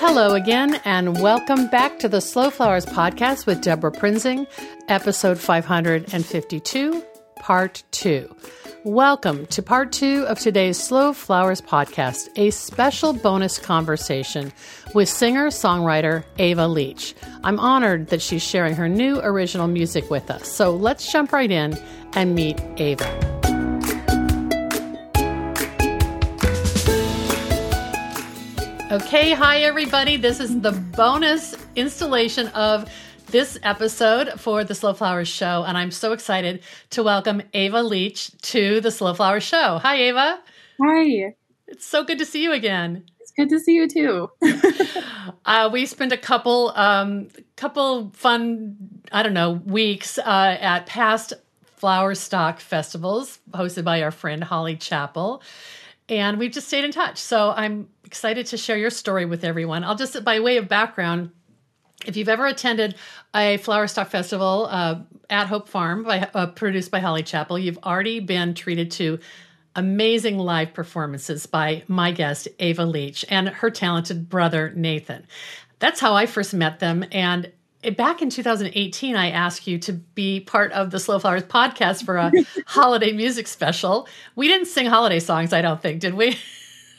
Hello again, and welcome back to the Slow Flowers podcast with Debra Prinzing, episode 552, part two. Welcome to part two of today's Slow Flowers podcast, a special bonus conversation with singer songwriter Ava Leach. I'm honored that she's sharing her new original music with us. So let's jump right in and meet Ava. Okay, hi everybody. This is the bonus installation of this episode for the Slow Flowers Show, and I'm so excited to welcome Ava Leach to the Slow Flowers Show. Hi, Ava. Hi. It's so good to see you again. It's good to see you too. uh, we spent a couple, um, couple fun, I don't know, weeks uh, at past Flowerstock festivals hosted by our friend Holly Chappell and we've just stayed in touch. So I'm excited to share your story with everyone. I'll just, by way of background, if you've ever attended a Flowerstock festival uh, at Hope Farm, by, uh, produced by Holly Chappell, you've already been treated to amazing live performances by my guest Ava Leach and her talented brother Nathan. That's how I first met them, and back in 2018, I asked you to be part of the Slow Flowers podcast for a holiday music special. We didn't sing holiday songs, I don't think, did we?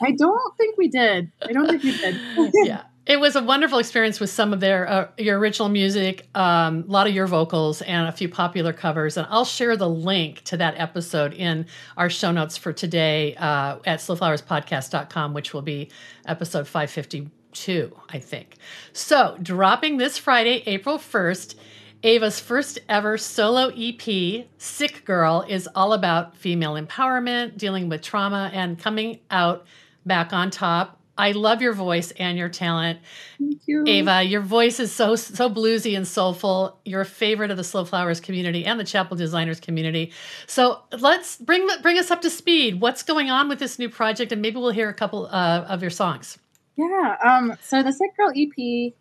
I don't think we did. I don't think we did. yeah. It was a wonderful experience with some of their uh, your original music, um, a lot of your vocals, and a few popular covers. And I'll share the link to that episode in our show notes for today uh, at slowflowerspodcast.com, which will be episode 552, I think. So, dropping this Friday, April 1st, Ava's first ever solo EP, Sick Girl, is all about female empowerment, dealing with trauma, and coming out back on top. I love your voice and your talent. Thank you. Ava, your voice is so so bluesy and soulful. You're a favorite of the Slow Flowers community and the Chapel Designers community. So let's bring bring us up to speed. What's going on with this new project? And maybe we'll hear a couple uh, of your songs. Yeah. Um, so the Sick Girl EP,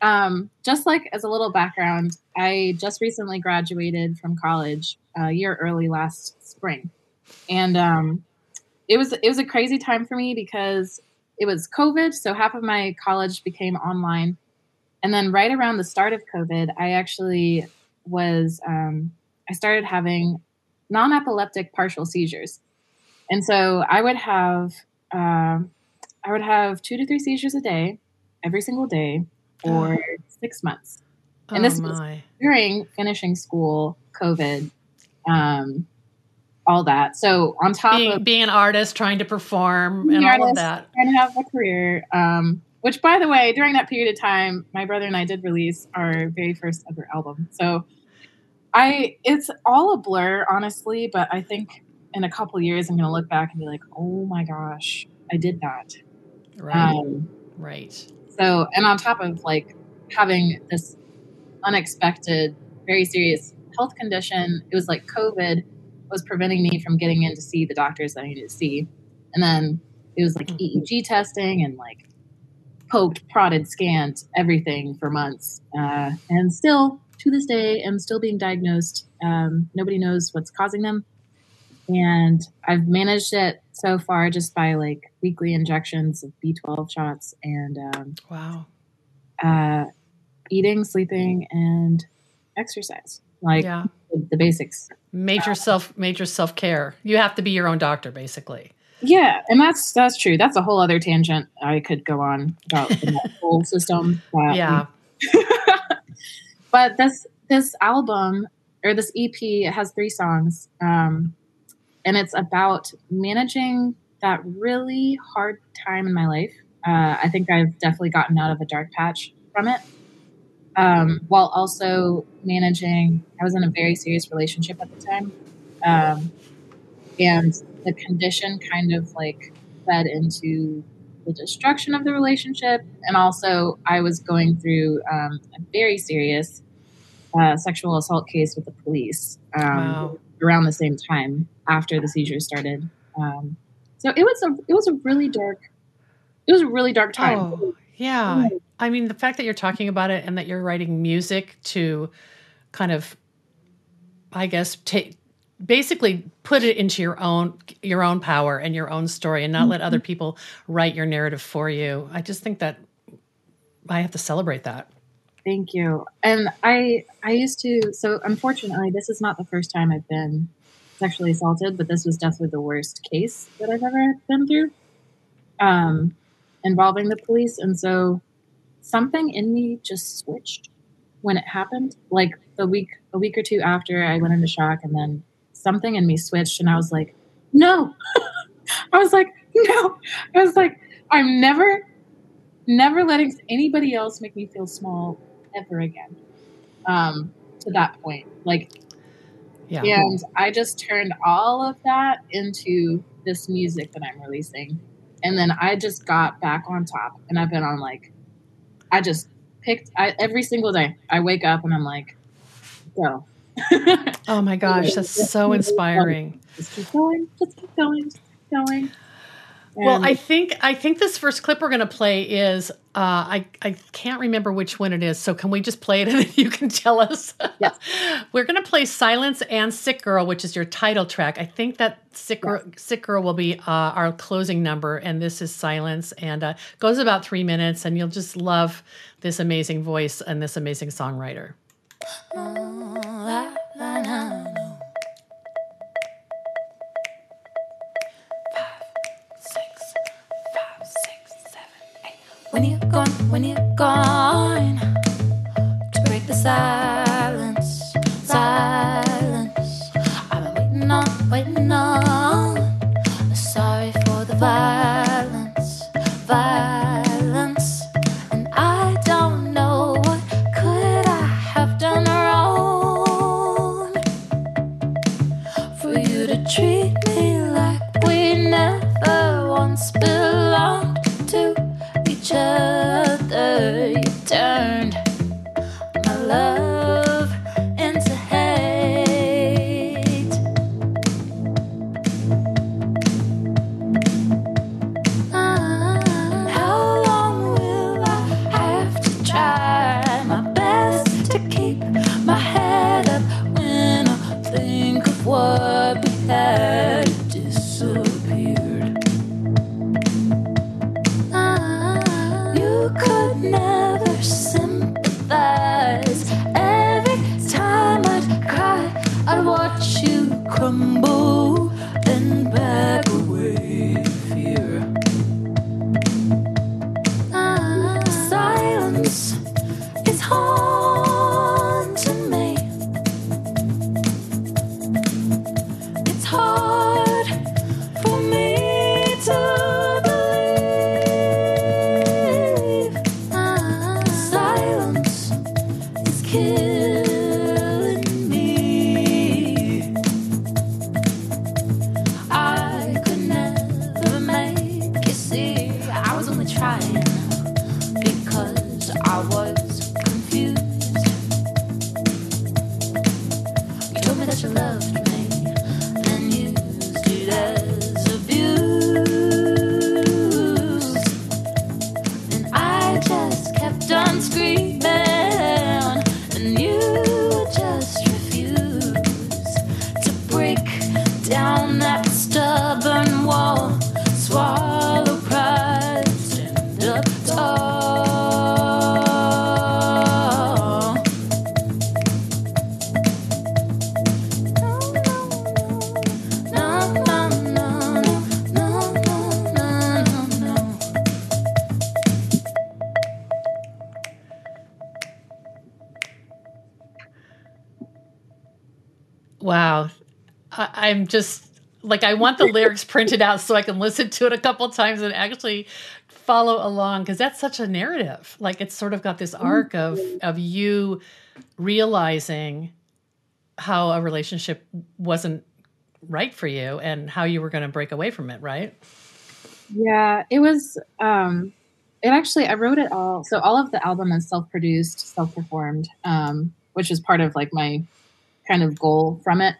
um, just like as a little background, I just recently graduated from college a year early last spring, and um, it was it was a crazy time for me because it was COVID, so half of my college became online, and then right around the start of COVID, I actually was um, I started having non-epileptic partial seizures, and so I would have. Uh, I would have two to three seizures a day, every single day, for oh. six months. And oh this my. was during finishing school, COVID, um, all that. So on top being, of being an artist, trying to perform, and all of that, and have a career. Um, which, by the way, during that period of time, my brother and I did release our very first ever album. So I, it's all a blur, honestly. But I think in a couple years, I'm going to look back and be like, oh my gosh, I did that. Right. Um, right. So, and on top of like having this unexpected, very serious health condition, it was like COVID was preventing me from getting in to see the doctors that I needed to see. And then it was like mm-hmm. EEG testing and like poked, prodded, scanned everything for months. Uh, and still to this day, am still being diagnosed. Um, nobody knows what's causing them. And I've managed it so far just by like weekly injections of B12 shots and um, wow, uh, eating, sleeping, and exercise. Like yeah. the, the, basics. Major self, major self care. You have to be your own doctor, basically. Yeah, and that's that's true. That's a whole other tangent I could go on about the whole system. But, yeah. but this this album or this EP has three songs. Um, and it's about managing that really hard time in my life. Uh, I think I've definitely gotten out of a dark patch from it. Um, while also managing, I was in a very serious relationship at the time. Um, and the condition kind of like fed into the destruction of the relationship. And also, I was going through um, a very serious uh, sexual assault case with the police. Um, wow around the same time after the seizure started. Um, so it was a it was a really dark it was a really dark time. Oh, yeah. I mean, the fact that you're talking about it and that you're writing music to kind of, I guess, take basically put it into your own your own power and your own story and not mm-hmm. let other mm-hmm. people write your narrative for you. I just think that I have to celebrate that. Thank you. And I I used to so unfortunately this is not the first time I've been sexually assaulted, but this was definitely the worst case that I've ever been through. Um involving the police and so something in me just switched when it happened. Like the week a week or two after I went into shock and then something in me switched and I was like, "No." I was like, "No." I was like, "I'm never never letting anybody else make me feel small ever again. Um, to that point, like, yeah. And I just turned all of that into this music that I'm releasing, and then I just got back on top, and I've been on like, I just picked I, every single day. I wake up and I'm like, go. oh my gosh, that's so inspiring. Just keep going. Just keep going. Just keep going well, I think I think this first clip we're going to play is uh, I I can't remember which one it is. So can we just play it and then you can tell us? Yes. we're going to play "Silence" and "Sick Girl," which is your title track. I think that "Sick Girl," "Sick Girl" will be uh, our closing number, and this is "Silence" and uh, goes about three minutes, and you'll just love this amazing voice and this amazing songwriter. When you're gone, when you're gone, to break the silence, I'd watch you crumble loved I, I'm just like, I want the lyrics printed out so I can listen to it a couple times and actually follow along because that's such a narrative. Like, it's sort of got this arc of, of you realizing how a relationship wasn't right for you and how you were going to break away from it, right? Yeah, it was. Um, it actually, I wrote it all. So all of the album is self-produced, self-performed, um, which is part of like my kind of goal from it.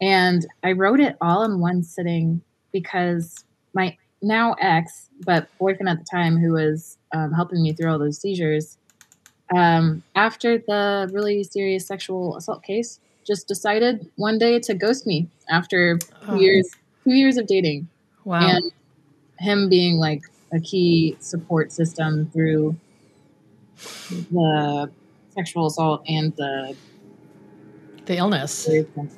And I wrote it all in one sitting because my now ex, but boyfriend at the time, who was um, helping me through all those seizures, um, after the really serious sexual assault case, just decided one day to ghost me after two Oh. years, two years of dating Wow. and him being like a key support system through the sexual assault and the The illness.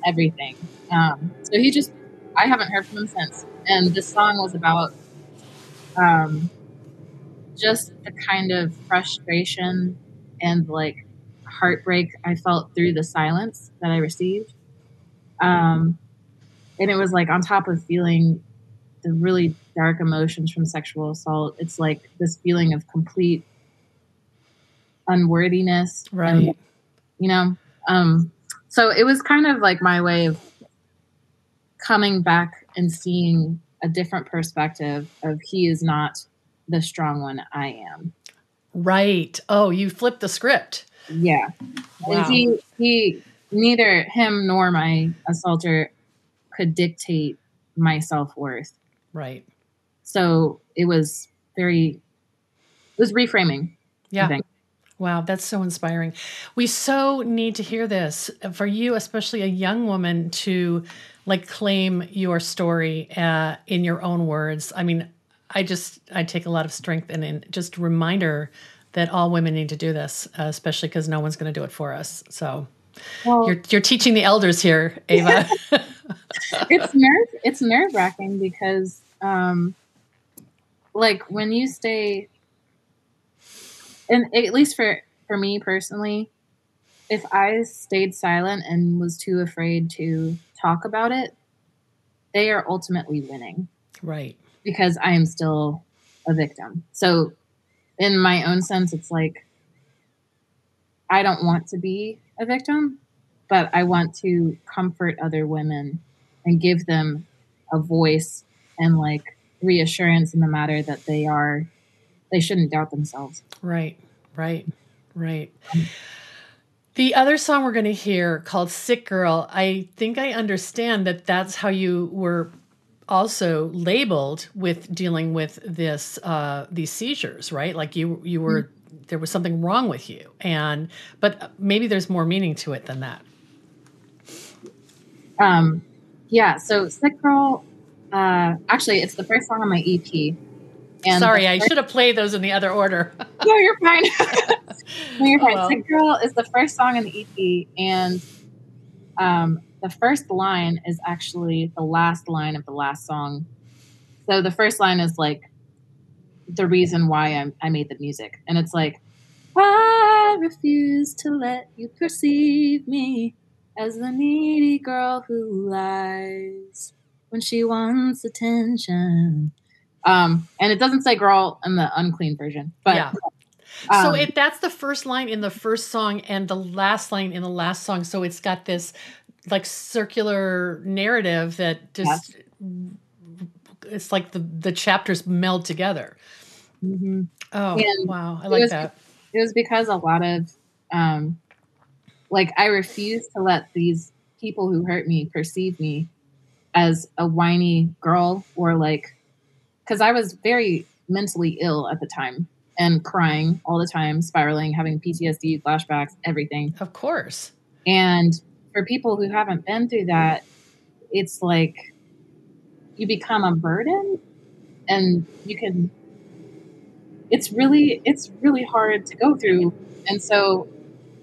everything. Um, so he just, I haven't heard from him since. And this song was about um, just the kind of frustration and like heartbreak I felt through the silence that I received. Um, and it was like on top of feeling the really dark emotions from sexual assault, it's like this feeling of complete unworthiness. and Right. you know um so it was kind of like my way of coming back and seeing a different perspective of he is not the strong one i am Right. Oh, you flipped the script. yeah Wow. and he he neither him nor my assaulter could dictate my self-worth Right. so it was very it was reframing I Yeah. Wow, that's so inspiring. We so need to hear this for you, especially a young woman, to like claim your story uh, in your own words. I mean, I just I take a lot of strength in, in just reminder that all women need to do this, uh, especially because no one's going to do it for us. So well, you're you're teaching the elders here, Ava. it's nerve it's nerve wracking because um like when you stay and at least for for me personally if i stayed silent and was too afraid to talk about it they are ultimately winning right. because i am still a victim so in my own sense it's like i don't want to be a victim but i want to comfort other women and give them a voice and like reassurance in the matter that they are they shouldn't doubt themselves Right, right, right. The other song we're going to hear called Sick Girl, I think I understand that that's how you were also labeled with dealing with this uh these seizures, right? Like you you were there was something wrong with you. And but maybe there's more meaning to it than that. um yeah so sick girl uh actually it's the first song on my ep and Sorry, I should have played those in the other order. no you're fine. No you're Oh, fine. well. sick girl is the first song in the ep and um the first line is actually the last line of the last song. So the first line is like the reason why I, I made the music. And it's like i refuse to let you perceive me as the needy girl who lies when she wants attention um and it doesn't say girl in the unclean version but Yeah. so um, it that's the first line in the first song and the last line in the last song. So it's got this like circular narrative that just it's like the the chapters meld together. mhm. Oh And wow, I like was- that. it was because a lot of um like i refuse to let these people who hurt me perceive me as a whiny girl or like because i was very mentally ill at the time and crying all the time spiraling having ptsd flashbacks everything. Of course. and for people who haven't been through that it's like you become a burden and you can it's really it's really hard to go through. And so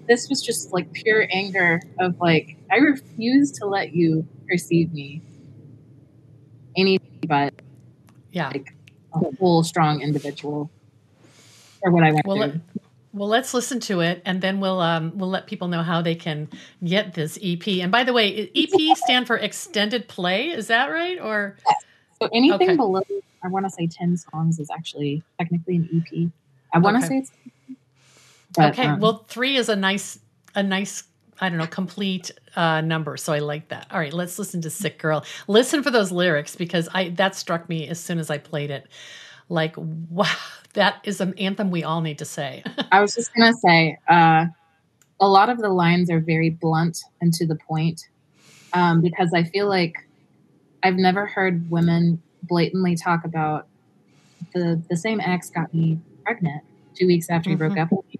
this was just like pure anger of like i refuse to let you perceive me. Any but Yeah. like a whole strong individual or what i went Well, through well, let's listen to it, and then we'll um, we'll let people know how they can get this EP. And by the way, EP stand for extended play. Is that right? Or So anything Okay. below, I want to say ten songs is actually technically an EP. I want to Okay. say it's. but, okay, um, well, three is a nice a nice I don't know complete uh, number, so I like that. All right, let's listen to "Sick Girl." Listen for those lyrics because I that struck me as soon as I played it. Like, wow, that is an anthem we all need to say. I was just gonna say, uh, a lot of the lines are very blunt and to the point, um, because I feel like I've never heard women blatantly talk about the the same ex got me pregnant two weeks after he broke up with me,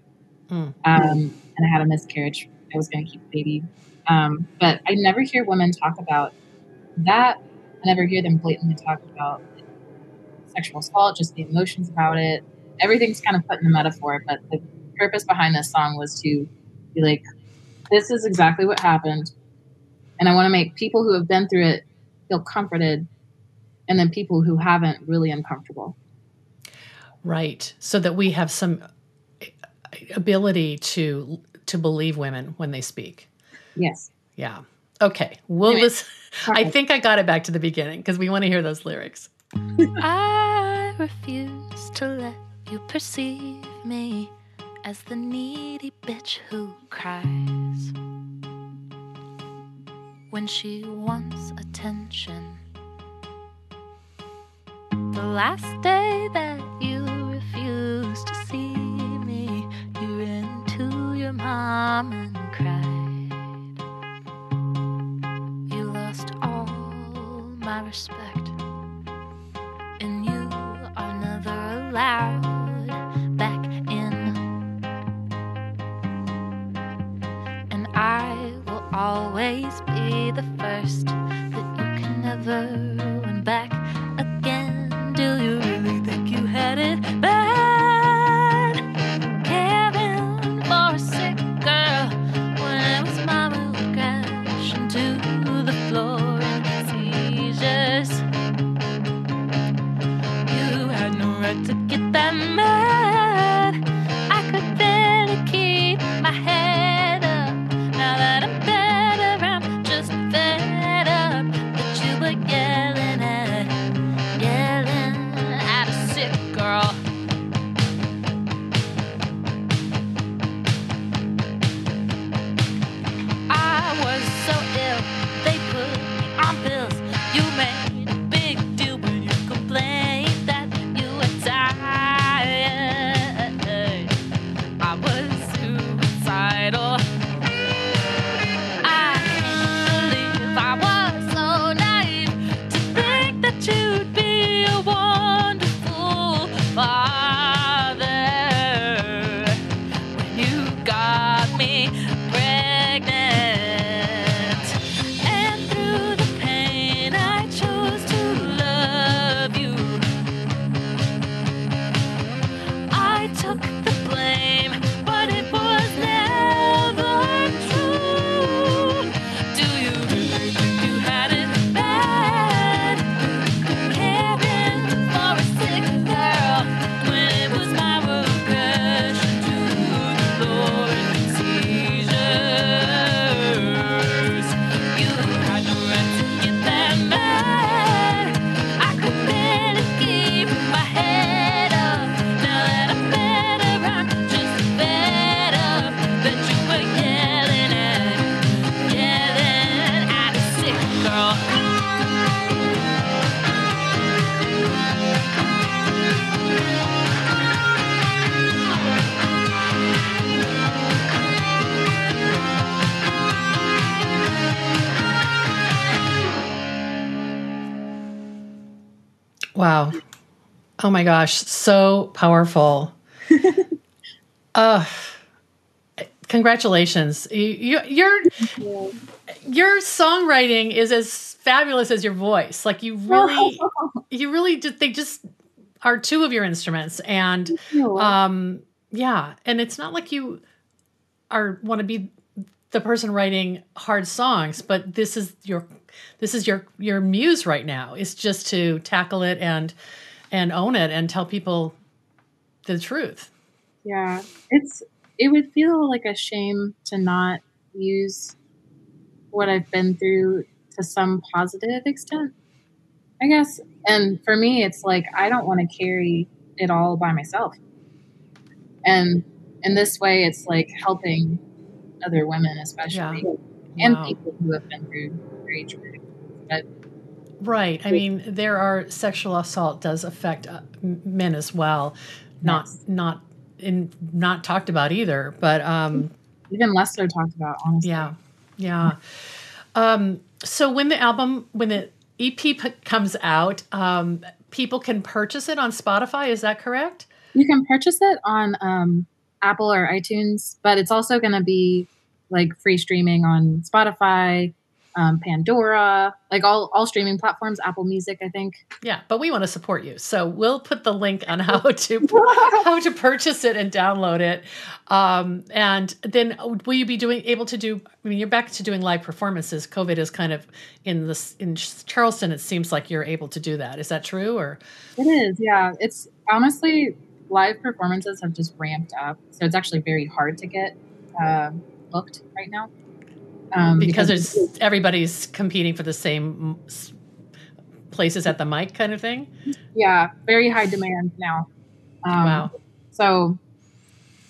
Mm. um, and I had a miscarriage. I was going to keep the baby, um, but I never hear women talk about that. I never hear them blatantly talk about sexual assault, just the emotions about it. Everything's kind of put in a metaphor, but the purpose behind this song was to be like, this is exactly what happened. And I want to make people who have been through it feel comforted and then people who haven't really uncomfortable. Right. So that we have some ability to to believe women when they speak. Yes. Yeah. Okay. We'll Anyway, listen. I think I got it back to the beginning because we want to hear those lyrics. I refuse to let you perceive me as the needy bitch who cries when she wants attention. The last day that you refused to see and cried. You lost all my respect and you are never allowed Wow. Oh my gosh, so powerful. uh congratulations. You, you your your songwriting is as fabulous as your voice. Like you really you really just they just are two of your instruments and um yeah, and it's not like you are want to be the person writing hard songs, but this is your this is your your muse right now. Is just to tackle it and and own it and tell people the truth. Yeah, it's it would feel like a shame to not use what I've been through to some positive extent. I guess. And for me it's like I don't want to carry it all by myself. And in this way it's like helping other women especially and Wow. people who have been through traumatic but Right. I mean, there are sexual assault does affect uh, men as well. Not Yes. not in not talked about either, but um even lesser talked about honestly. yeah. Yeah. Um so when the album when the EP comes out, um people can purchase it on Spotify, is that correct? You can purchase it on um, Apple or iTunes, but it's also going to be like free streaming on Spotify, um, Pandora, like all all streaming platforms, Apple Music, I think. Yeah, but we want to support you, so we'll put the link on how to how to purchase it and download it. Um, and then, will you be doing able to do? I mean, you're back to doing live performances. COVID is kind of in this in Charleston. It seems like you're able to do that. Is that true? Or it is. Yeah, it's honestly live performances have just ramped up, so it's actually very hard to get uh, booked right now. Um, because, because there's everybody's competing for the same places at the mic, kind of thing. Yeah, very high demand now. Um, wow. So,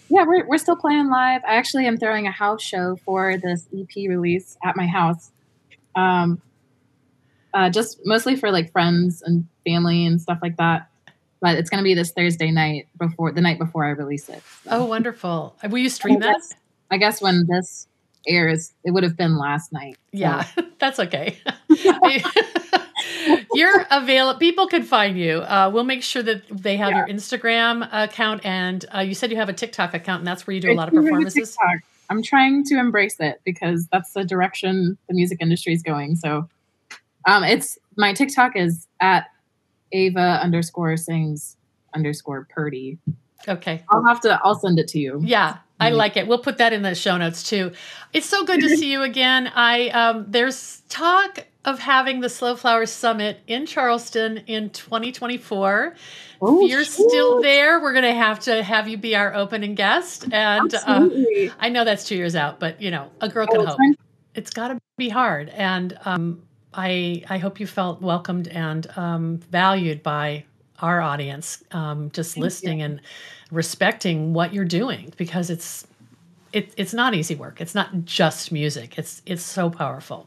yeah, we're we're still playing live. I actually am throwing a house show for this EP release at my house. Um, uh, just mostly for like friends and family and stuff like that. But it's going to be this Thursday night before the night before I release it. So. Oh, wonderful! Will you stream that? I guess when this airs, it would have been last night. So. Yeah, that's okay. You're available. People can find you. Uh, we'll make sure that they have yeah. your Instagram account, and uh, you said you have a TikTok account, and that's where you do a lot of performances. I'm trying to embrace it because that's the direction the music industry is going. So, um, it's my TikTok is at Ava underscore sings underscore Purdy. Okay. I'll have to. I'll send it to you. Yeah, I like it. We'll put that in the show notes too. It's so good to see you again. I um, there's talk of having the Slow Flowers Summit in Charleston in 2024. Oh, if you're still there, we're going to have to have you be our opening guest. And uh, I know that's two years out, but you know, a girl can oh, hope. It's got to be hard, and um, I I hope you felt welcomed and um, valued by our audience, um, just Thank listening you. and respecting what you're doing because it's it, it's not easy work. It's not just music. It's it's so powerful.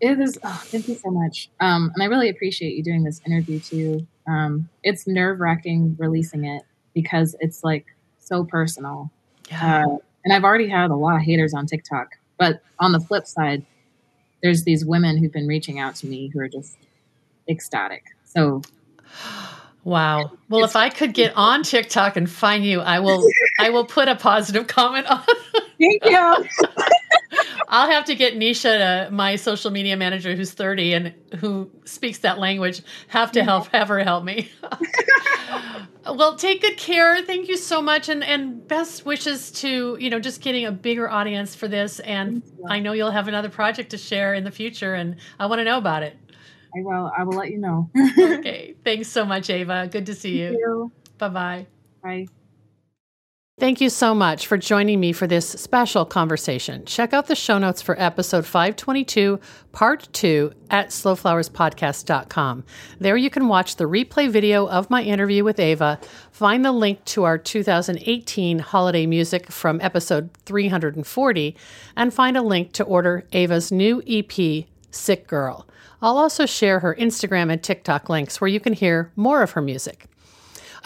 It is. Oh, thank you so much. Um, and I really appreciate you doing this interview too. Um, it's nerve wracking releasing it because it's like so personal. Yeah. Uh, and I've already had a lot of haters on TikTok. But on the flip side, there's these women who've been reaching out to me who are just ecstatic. So Wow. Well, if I could get on TikTok and find you, I will I will put a positive comment on. Thank you. I'll have to get Nisha, uh, my social media manager who's 30 and who speaks that language, have to help have her help me. well, take good care. Thank you so much and and best wishes to, you know, just getting a bigger audience for this and I know you'll have another project to share in the future and I want to know about it. I will. I will let you know. okay. Thanks so much, Ava. Good to see you. you. Bye-bye. Bye. Thank you so much for joining me for this special conversation. Check out the show notes for episode 522, part two, at slowflowerspodcast.com. There you can watch the replay video of my interview with Ava, find the link to our 2018 holiday music from episode 340, and find a link to order Ava's new EP, Sick Girl. I'll also share her Instagram and TikTok links where you can hear more of her music.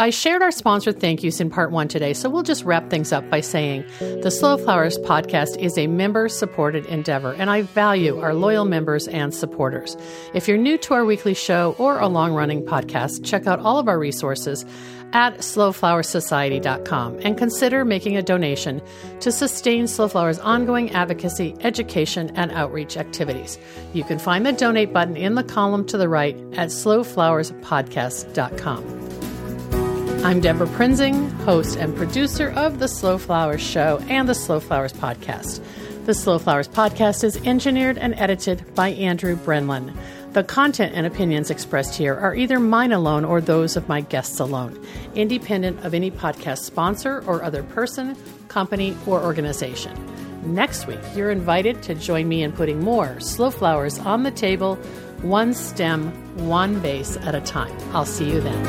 I shared our sponsored thank yous in part one today, so we'll just wrap things up by saying the Slow Flowers podcast is a member supported endeavor, and I value our loyal members and supporters. If you're new to our weekly show or a long running podcast, check out all of our resources at slowflowersociety.com and consider making a donation to sustain Slowflower's ongoing advocacy, education, and outreach activities. You can find the donate button in the column to the right at slowflowerspodcast.com. I'm Debra Prinzing, host and producer of The Slow Flowers Show and The Slow Flowers Podcast. The Slow Flowers Podcast is engineered and edited by Andrew Brenlin. The content and opinions expressed here are either mine alone or those of my guests alone, independent of any podcast sponsor or other person, company, or organization. Next week, you're invited to join me in putting more slow flowers on the table, one stem, one vase at a time. I'll see you then.